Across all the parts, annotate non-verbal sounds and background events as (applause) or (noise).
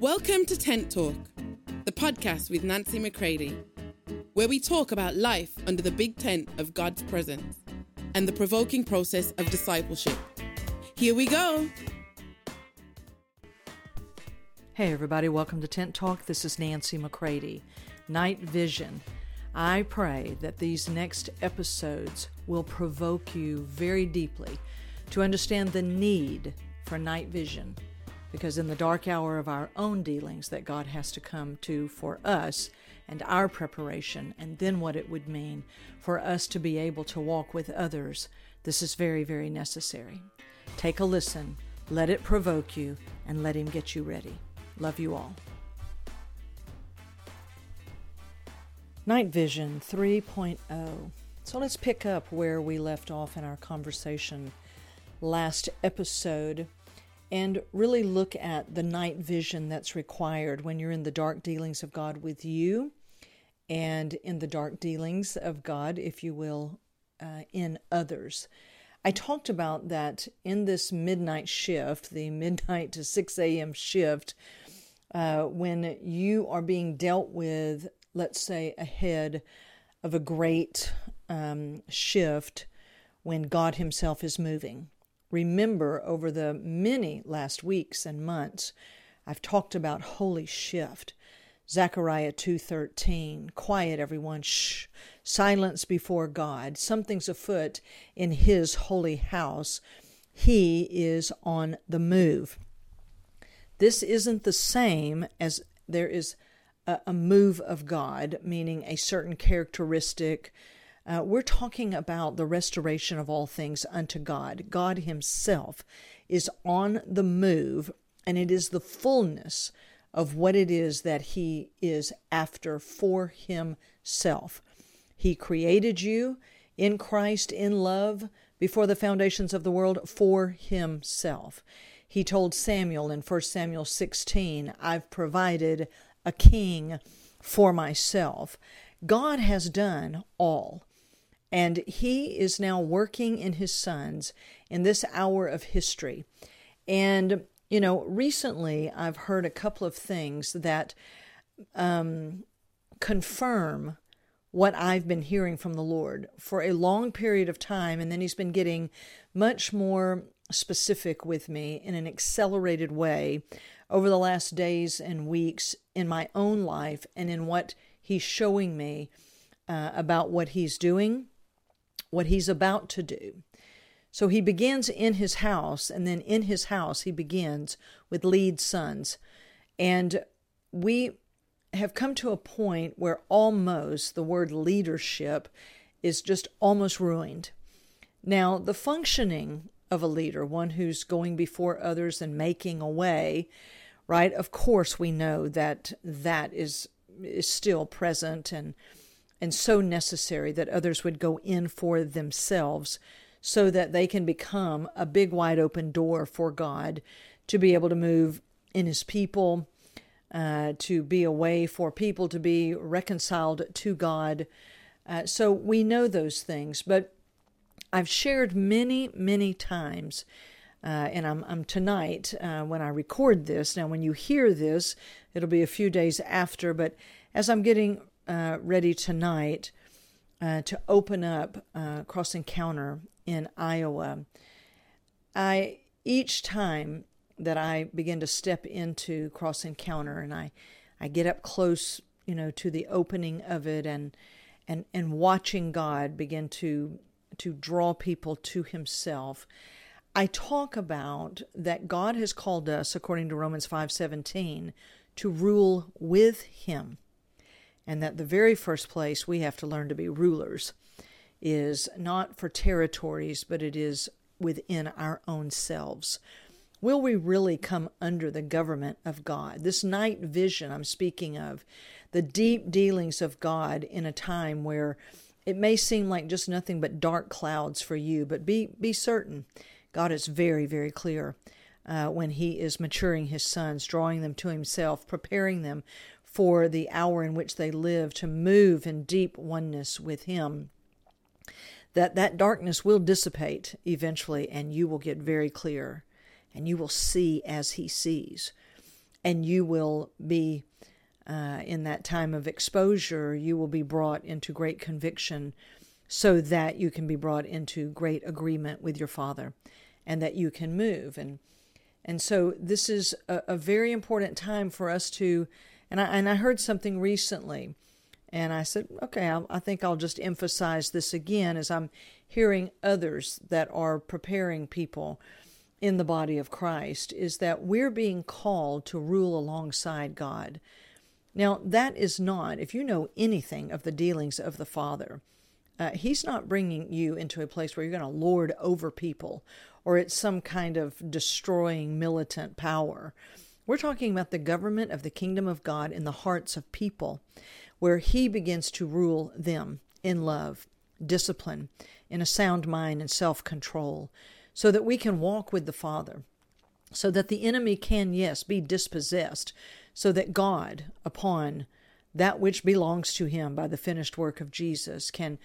Welcome to Tent Talk, the podcast with Nancy McCready, where we talk about life under the big tent of God's presence and the provoking process of discipleship. Here we go. Hey, everybody, welcome to Tent Talk. This is Nancy McCready, Night Vision. I pray that these next episodes will provoke you very deeply to understand the need for night vision because in the dark hour of our own dealings that God has to come to for us and our preparation and then what it would mean for us to be able to walk with others this is very very necessary. Take a listen let it provoke you and let him get you ready. Love you all. Night vision 3.0 so let's pick up where we left off in our conversation last episode and really look at the night vision that's required when you're in the dark dealings of God with you and in the dark dealings of God, if you will, uh, in others. I talked about that in this midnight shift, the (laughs) midnight to 6 a.m. shift, uh, when you are being dealt with, let's say, ahead of a great um, shift when God Himself is moving remember over the many last weeks and months I've talked about holy shift. Zechariah 2:13 Quiet everyone shh silence before God. Something's afoot in his holy house. He is on the move. This isn't the same as there is a, a move of God meaning a certain characteristic uh, we're talking about the restoration of all things unto God. God Himself is on the move, and it is the fullness of what it is that He is after for Himself. He created you in Christ in love before the foundations of the world for Himself. He told Samuel in 1 Samuel 16, I've provided a king for myself. God has done all. And he is now working in his sons in this hour of history. And, you know, recently I've heard a couple of things that um, confirm what I've been hearing from the Lord for a long period of time. And then he's been getting much more specific with me in an accelerated way over the last days and weeks in my own life and in what he's showing me uh, about what he's doing what he's about to do. So he begins in his house, and then in his house, he begins with lead sons. And we have come to a point where almost the word leadership is just almost ruined. Now, the functioning of a leader, one who's going before others and making a way, right? Of course, we know that that is is still present and and so necessary that others would go in for themselves so that they can become a big wide open door for God to be able to move in His people, uh, to be a way for people to be reconciled to God. Uh, so we know those things, but I've shared many, many times. Uh, and I'm, I'm tonight uh, when I record this. Now, when you hear this, it'll be a few days after, but as I'm getting uh, ready tonight uh, to open up uh, Cross Encounter in Iowa, I each time that I begin to step into Cross Encounter and I, I get up close, you know, to the opening of it and and and watching God begin to to draw people to Himself. I talk about that God has called us, according to Romans five seventeen, to rule with Him and that the very first place we have to learn to be rulers is not for territories, but it is within our own selves. Will we really come under the government of God? This night vision I'm speaking of, the deep dealings of God in a time where it may seem like just nothing but dark clouds for you, but be, be certain God is very, very clear. Uh, when he is maturing his sons, drawing them to himself, preparing them for the hour in which they live to move in deep oneness with him that that darkness will dissipate eventually and you will get very clear and you will see as he sees and you will be uh, in that time of exposure, you will be brought into great conviction so that you can be brought into great agreement with your Father and that you can move. And and so this is a, a very important time for us to, and I, and I heard something recently, and I said, okay, I, I think I'll just emphasize this again as I'm hearing others that are preparing people in the body of Christ, is that we're being called to rule alongside God. Now, that is not, if you know anything of the dealings of the Father, uh, He's not bringing you into a place where you're going to lord over people or it's some kind of destroying militant power. We're talking about the government of the kingdom of God in the hearts of people, where He begins to rule them in love, discipline, in a sound mind, and self control, so that we can walk with the Father, so that the enemy can, yes, be dispossessed, so that God, upon that which belongs to Him by the finished work of Jesus, can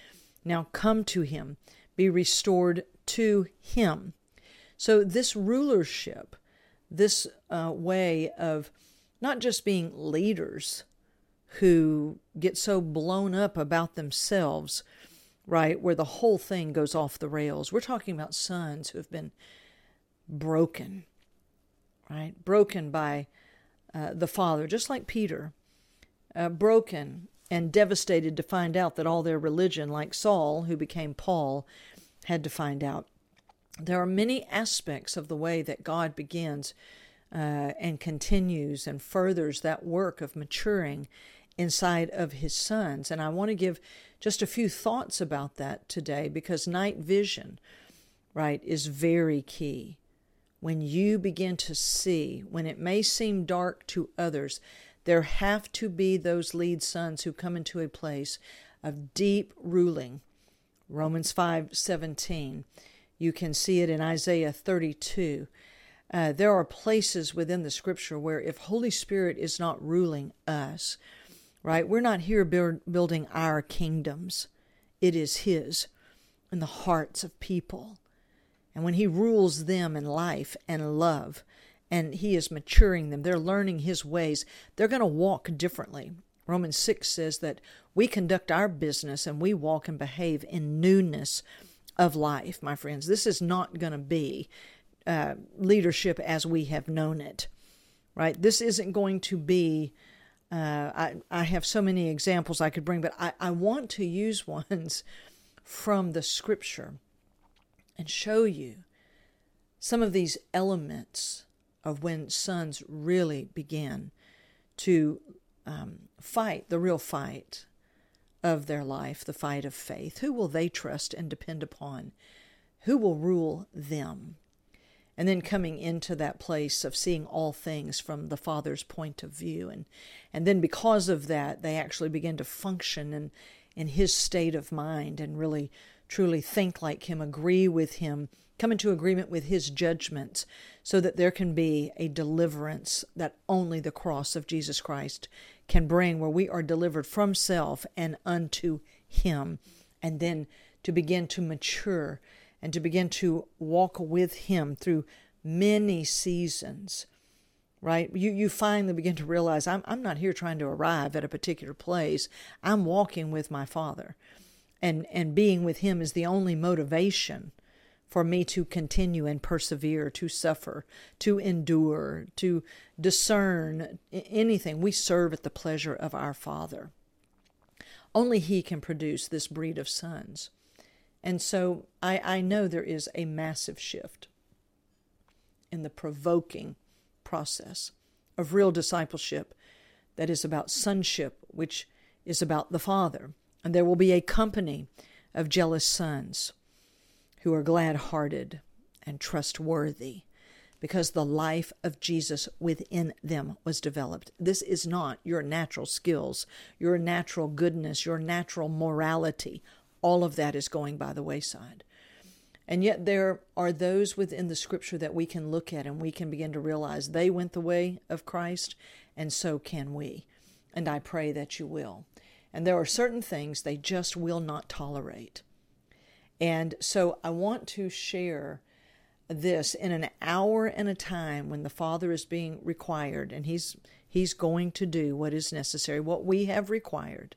now come to Him, be restored to Him. So, this rulership, this uh, way of not just being leaders who get so blown up about themselves, right, where the whole thing goes off the rails. We're talking about sons who have been broken, right? Broken by uh, the father, just like Peter, uh, broken and devastated to find out that all their religion, like Saul, who became Paul, had to find out there are many aspects of the way that God begins uh, and continues and furthers that work of maturing inside of his sons. And I want to give just a few thoughts about that today because night vision, right, is very key. When you begin to see, when it may seem dark to others, there have to be those lead sons who come into a place of deep ruling. Romans 5 17 you can see it in Isaiah 32. Uh, there are places within the scripture where if Holy Spirit is not ruling us, right, we're not here build, building our kingdoms. It is His in the hearts of people. And when He rules them in life and love, and He is maturing them, they're learning His ways, they're going to walk differently. Romans 6 says that we conduct our business and we walk and behave in newness of life, my friends. This is not going to be uh, leadership as we have known it, right? This isn't going to be. Uh, I, I have so many examples I could bring, but I, I want to use (laughs) ones from the scripture and show you some of these elements of when sons really begin to um, fight the real fight of their life, the fight of faith? Who will they trust and depend upon? Who will rule them? And then coming into that place of seeing all things from the Father's point of view. And, and then because of that, they actually begin to function in, in His state of mind and really truly think like Him, agree with Him, come into agreement with His judgments, so that there can be a deliverance that only the cross of Jesus Christ can bring, where we are delivered from self and unto Him, and then to begin to mature and to begin to walk with Him through many seasons. Right? You, you finally begin to realize I'm, I'm not here trying to arrive at a particular place. I'm walking with my Father. And, and being with Him is the only motivation for me to continue and persevere, to suffer, to endure, to discern anything. We serve at the pleasure of our Father. Only He can produce this breed of sons. And so I, I know there is a massive shift in the provoking process of real discipleship that is about sonship, which is about the Father. And there will be a company of jealous sons who are glad hearted and trustworthy because the life of Jesus within them was developed. This is not your natural skills, your natural goodness, your natural morality. All of that is going by the wayside. And yet, there are those within the scripture that we can look at and we can begin to realize they went the way of Christ, and so can we. And I pray that you will. And there are certain things they just will not tolerate. And so I want to share this in an hour and a time when the Father is being required, and He's He's going to do what is necessary, what we have required.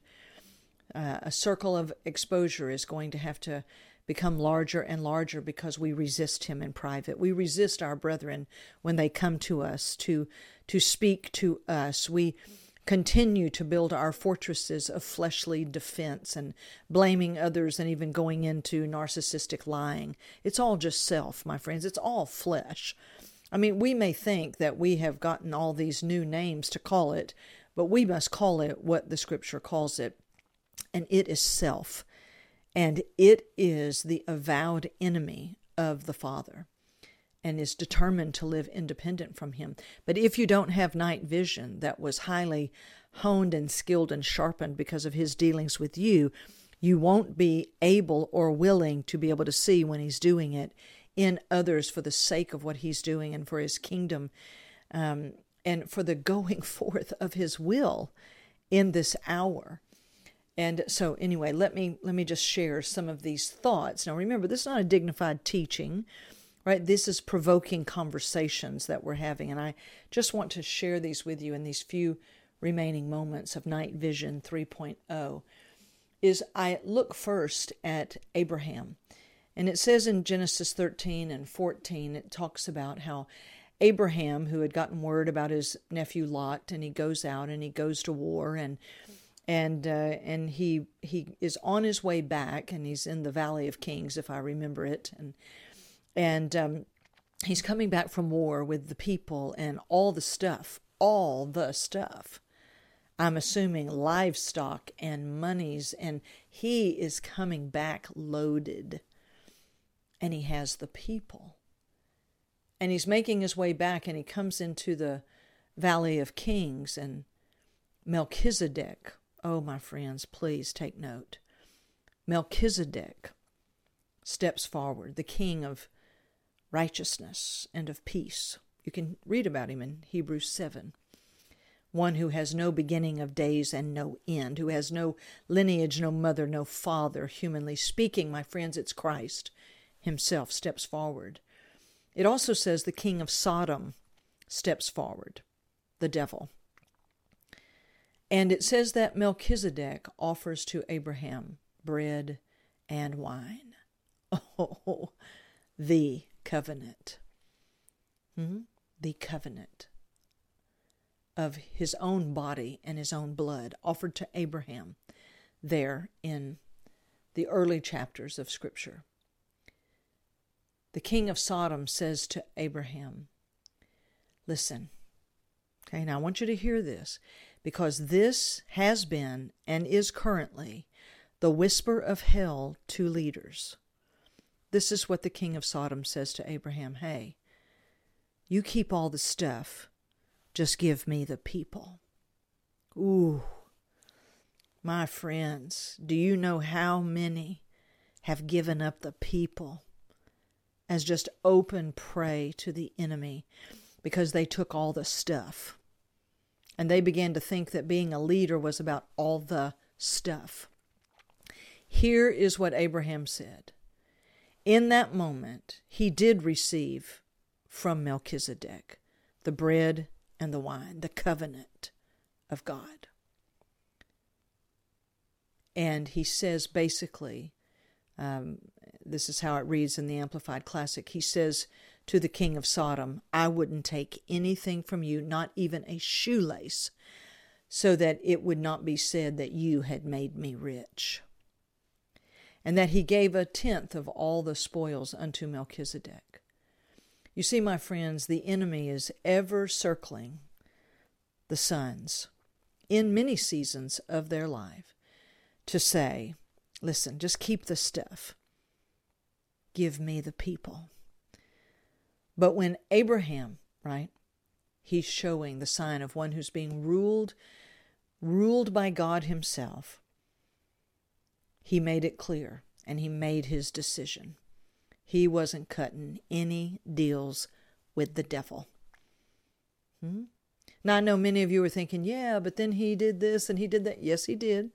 Uh, a circle of exposure is going to have to become larger and larger because we resist him in private. We resist our brethren when they come to us to to speak to us. We continue to build our fortresses of fleshly defense and blaming others and even going into narcissistic lying. It's all just self, my friends. It's all flesh. I mean, we may think that we have gotten all these new names to call it, but we must call it what the scripture calls it, and it is self and it is the avowed enemy of the Father and is determined to live independent from him. But if you don't have night vision that was highly honed and skilled and sharpened because of his dealings with you, you won't be able or willing to be able to see when he's doing it in others for the sake of what he's doing and for his kingdom um, and for the going (laughs) forth of his will in this hour. And so anyway, let me let me just share some of these thoughts. Now remember, this is not a dignified teaching, right? This is provoking conversations that we're having and I just want to share these with you in these few remaining moments of night vision 3.0 is I look first at Abraham. And it says in Genesis 13 and 14 it talks about how Abraham who had gotten word about his nephew Lot and he goes out and he goes to war and and uh, and he he is on his way back, and he's in the Valley of Kings, if I remember it, and and um, he's coming back from war with the people and all the stuff, all the stuff. I'm assuming livestock and monies, and he is coming back loaded, and he has the people, and he's making his way back, and he comes into the Valley of Kings, and Melchizedek Oh, my friends, please take note. Melchizedek steps forward, the king of righteousness and of peace. You can read about him in Hebrews 7. One who has no beginning of days and no end, who has no lineage, no mother, no father, humanly speaking, my friends, it's Christ himself steps forward. It also says the king of Sodom steps forward, the devil. And it says that Melchizedek offers to Abraham bread and wine. (laughs) Oh, the covenant. Hmm? The covenant of his own body and his own blood offered to Abraham there in the early chapters of Scripture. The king of Sodom says to Abraham, Listen, okay, now I want you to hear this because this has been and is currently the whisper of hell to leaders. This is what the king of Sodom says to Abraham Hey, you keep all the stuff, just give me the people. Ooh, my friends, do you know how many have given up the people as just open prey to the enemy because they took all the stuff? and they began to think that being a leader was about all the stuff. Here is what Abraham said. In that moment, he did receive from Melchizedek the bread and the wine, the covenant of God. And he says basically, um, this is how it reads in the Amplified Classic. He says, to the king of Sodom, I wouldn't take anything from you, not even a shoelace, so that it would not be said that you had made me rich. And that he gave a tenth of all the spoils unto Melchizedek. You see, my friends, the enemy is ever circling the sons in many seasons of their life to say, listen, just keep the stuff. Give me the people. But when Abraham, right, he's showing the sign of one who's being ruled, ruled by God Himself, he made it clear and he made his decision. He wasn't cutting any deals with the devil. Hmm? Now, I know many of you are thinking, yeah, but then he did this and he did that. Yes, he did.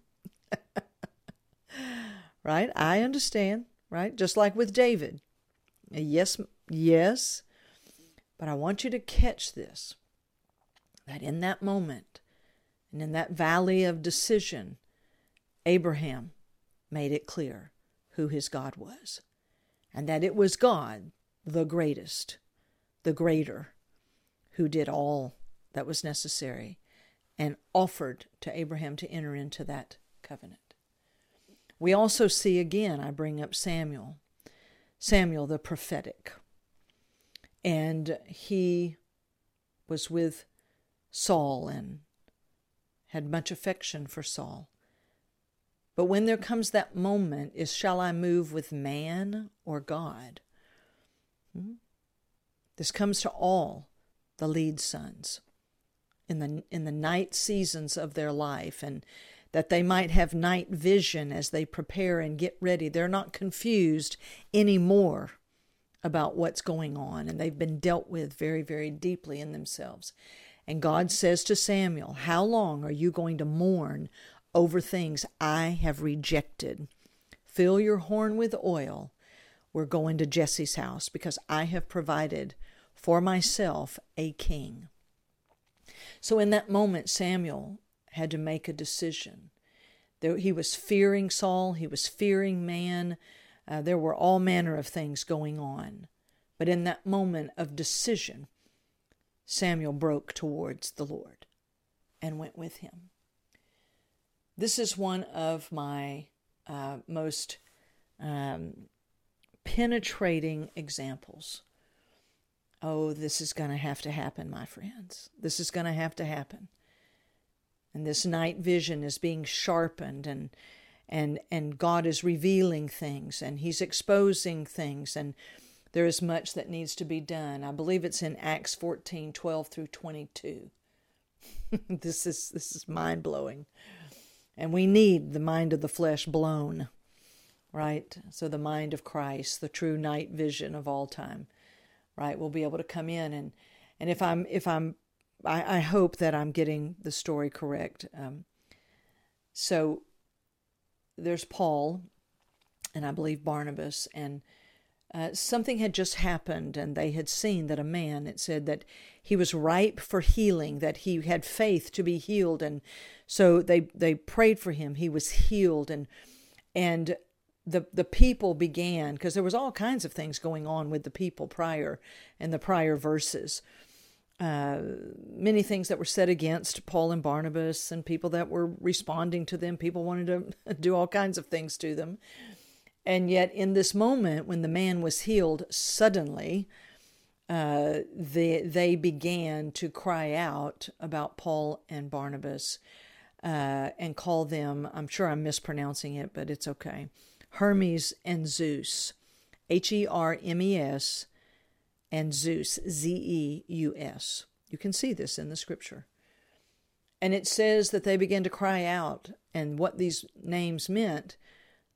(laughs) right? I understand, right? Just like with David. Yes, Yes. But I want you to catch this that in that moment and in that valley of decision, Abraham made it clear who his God was and that it was God, the greatest, the greater, who did all that was necessary and offered to Abraham to enter into that covenant. We also see again, I bring up Samuel, Samuel the prophetic. And he was with Saul and had much affection for Saul. But when there comes that moment, is shall I move with man or God? Hmm? This comes to all the lead sons in the in the night seasons of their life and that they might have night vision as they prepare and get ready. They're not confused anymore about what's going on and they've been dealt with very very deeply in themselves. And God says to Samuel, How long are you going to mourn over things I have rejected. Fill your horn with oil. We're going to Jesse's house because I have provided for myself a king. So, in that moment, Samuel had to make a decision. There, he was fearing Saul, he was fearing man. Uh, there were all manner of things going on. But in that moment of decision, Samuel broke towards the Lord and went with him. This is one of my uh, most um, penetrating examples. Oh, this is going to have to happen, my friends. This is going to have to happen. And this night vision is being sharpened and and and God is revealing things and he's exposing things and there is much that needs to be done. I believe it's in Acts 14, 12 through 22. (laughs) this is this is mind blowing. And we need the mind of the flesh blown, right? So the mind of Christ, the true night vision of all time, right, We'll be able to come in and and if I'm if I'm I, I hope that I'm getting the story correct. Um, so there's Paul, and I believe Barnabas, and uh, something had just happened, and they had seen that a man, it said that he was ripe for healing, that he had faith to be healed, and so they they prayed for him. He was healed, and and the the people began because there was all kinds of things going on with the people prior and the prior verses. Uh, many things that were said against Paul and Barnabas, and people that were responding to them. People wanted to (laughs) do all kinds of things to them. And yet, in this moment, when the man was healed, suddenly uh, they, they began to cry out about Paul and Barnabas uh, and call them, I'm sure I'm mispronouncing it, but it's okay, Hermes and Zeus. H E R M E S and Zeus, Z E U S. You can see this in the scripture. And it says that they began to cry out, and what these names meant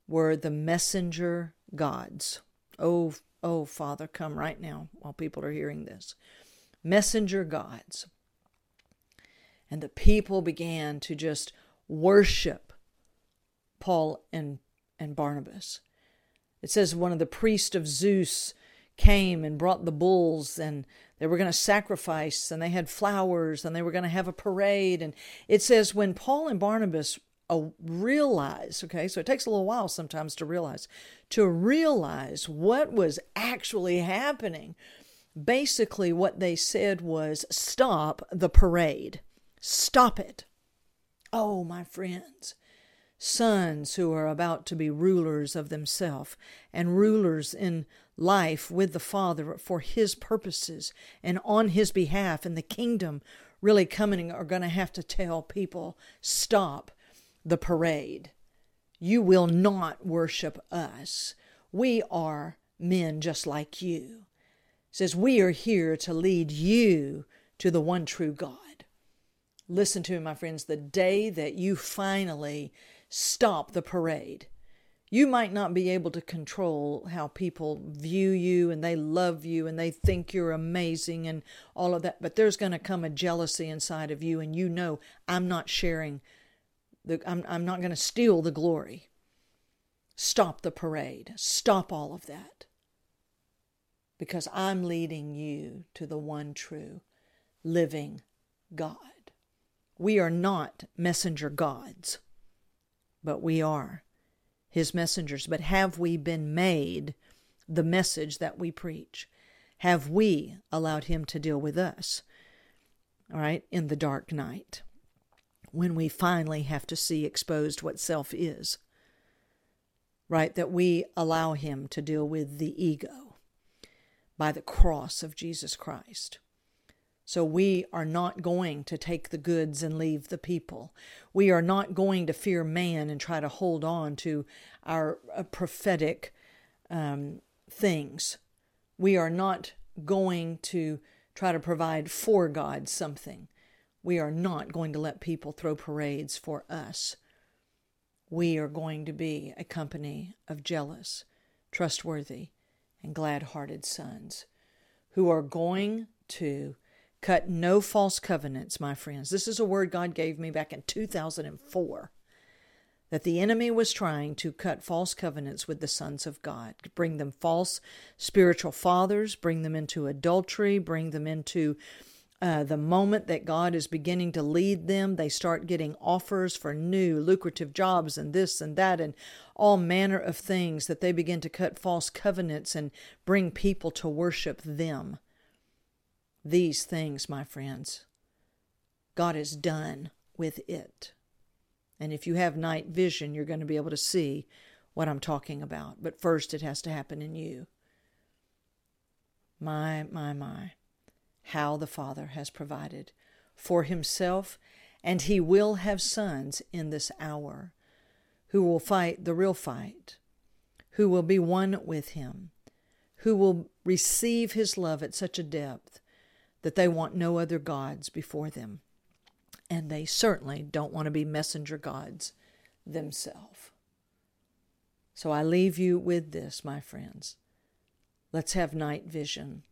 were the messenger gods. Oh, oh, Father, come right now while people are hearing this. Messenger gods. And the people began to just worship Paul and, and Barnabas. It says one of the priests of Zeus came and brought the bulls and they were going to sacrifice and they had flowers and they were going to have a parade and it says when Paul and Barnabas uh, realize, okay, so it takes a little while sometimes to realize, to realize what was actually happening. Basically, what they said was, stop the parade. Stop it. Oh, my friends, sons who are about to be rulers of themselves and rulers in life with the Father for His purposes and on His behalf in the kingdom, really coming are going to have to tell people, stop the parade. You will not worship us. We are men just like you. It says we are here to lead you to the one true God. Listen to me, my friends, the day that you finally stop the parade, you might not be able to control how people view you and they love you and they think you're amazing and all of that, but there's going to come a jealousy inside of you, and you know, I'm not sharing the, I'm, I'm not going to steal the glory. Stop the parade. Stop all of that. because I'm leading you to the one true living God. We are not messenger gods, but we are his messengers. But have we been made the message that we preach? Have we allowed him to deal with us? All right, in the dark night, when we finally have to see exposed what self is, right? That we allow him to deal with the ego by the cross of Jesus Christ. So we are not going to take the goods and leave the people. We are not going to fear man and try to hold on to our uh, prophetic um, things. We are not going to try to provide for God something. We are not going to let people throw parades for us. We are going to be a company of jealous, trustworthy, and glad hearted sons who are going to Cut no false covenants, my friends. This is a word God gave me back in 2004 that the enemy was trying to cut false covenants with the sons of God, bring them false spiritual fathers, bring them into adultery, bring them into uh, the moment that God is beginning to lead them, they start getting offers for new lucrative jobs and this and that and all manner of things that they begin to cut false covenants and bring people to worship them these things, my friends. God is done with it. And if you have night vision, you're going to be able to see what I'm talking about. But first, it has to happen in you. My, my, my, how the Father has provided for Himself, and He will have sons in this hour who will fight the real fight, who will be one with Him, who will receive His love at such a depth that they want no other gods before them. And they certainly don't want to be messenger gods themselves. So I leave you with this, my friends. Let's have night vision.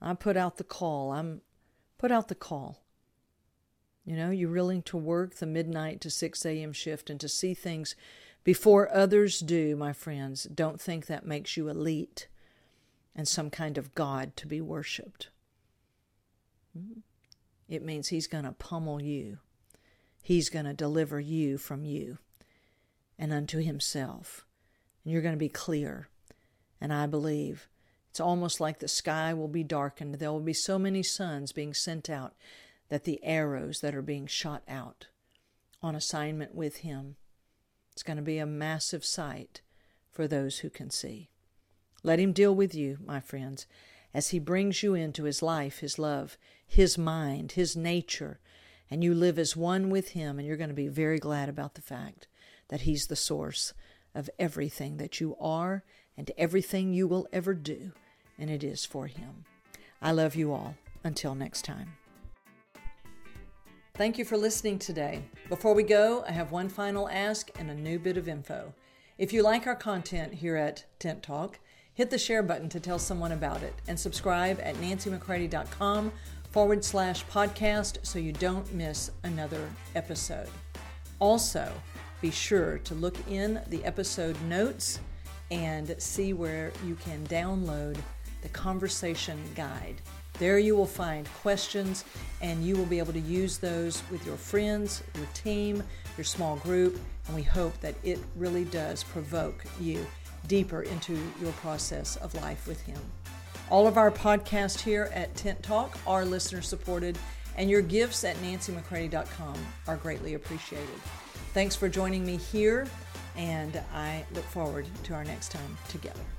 I put out the call. I'm put out the call. You know, you're willing to work the midnight to 6 a.m. shift and to see things before others do, my friends. Don't think that makes you elite and some kind of God to be worshiped. Hmm. It means He's going to pummel you. He's going to deliver you from you and unto Himself. And you're going to be clear. And I believe it's almost like the sky will be darkened. There will be so many sons being sent out that the arrows that are being shot out on assignment with Him, it's going to be a massive sight for those who can see. Let Him deal with you, my friends, as He brings you into His life, His love, His mind, His nature, and you live as one with Him, and you're going to be very glad about the fact that He's the source of everything that you are and everything you will ever do, and it is for Him. I love you all. Until next time. Thank you for listening today. Before we go, I have one final ask and a new bit of info. If you like our content here at Tent Talk, Hit the share button to tell someone about it and subscribe at nancymccready.com forward slash podcast so you don't miss another episode. Also, be sure to look in the episode notes and see where you can download the conversation guide. There you will find questions and you will be able to use those with your friends, your team, your small group, and we hope that it really does provoke you deeper into your process of life with Him. All of our podcasts here at Tent Talk are listener supported, and your gifts at nancymccready.com are greatly appreciated. Thanks for joining me here, and I look forward to our next time together.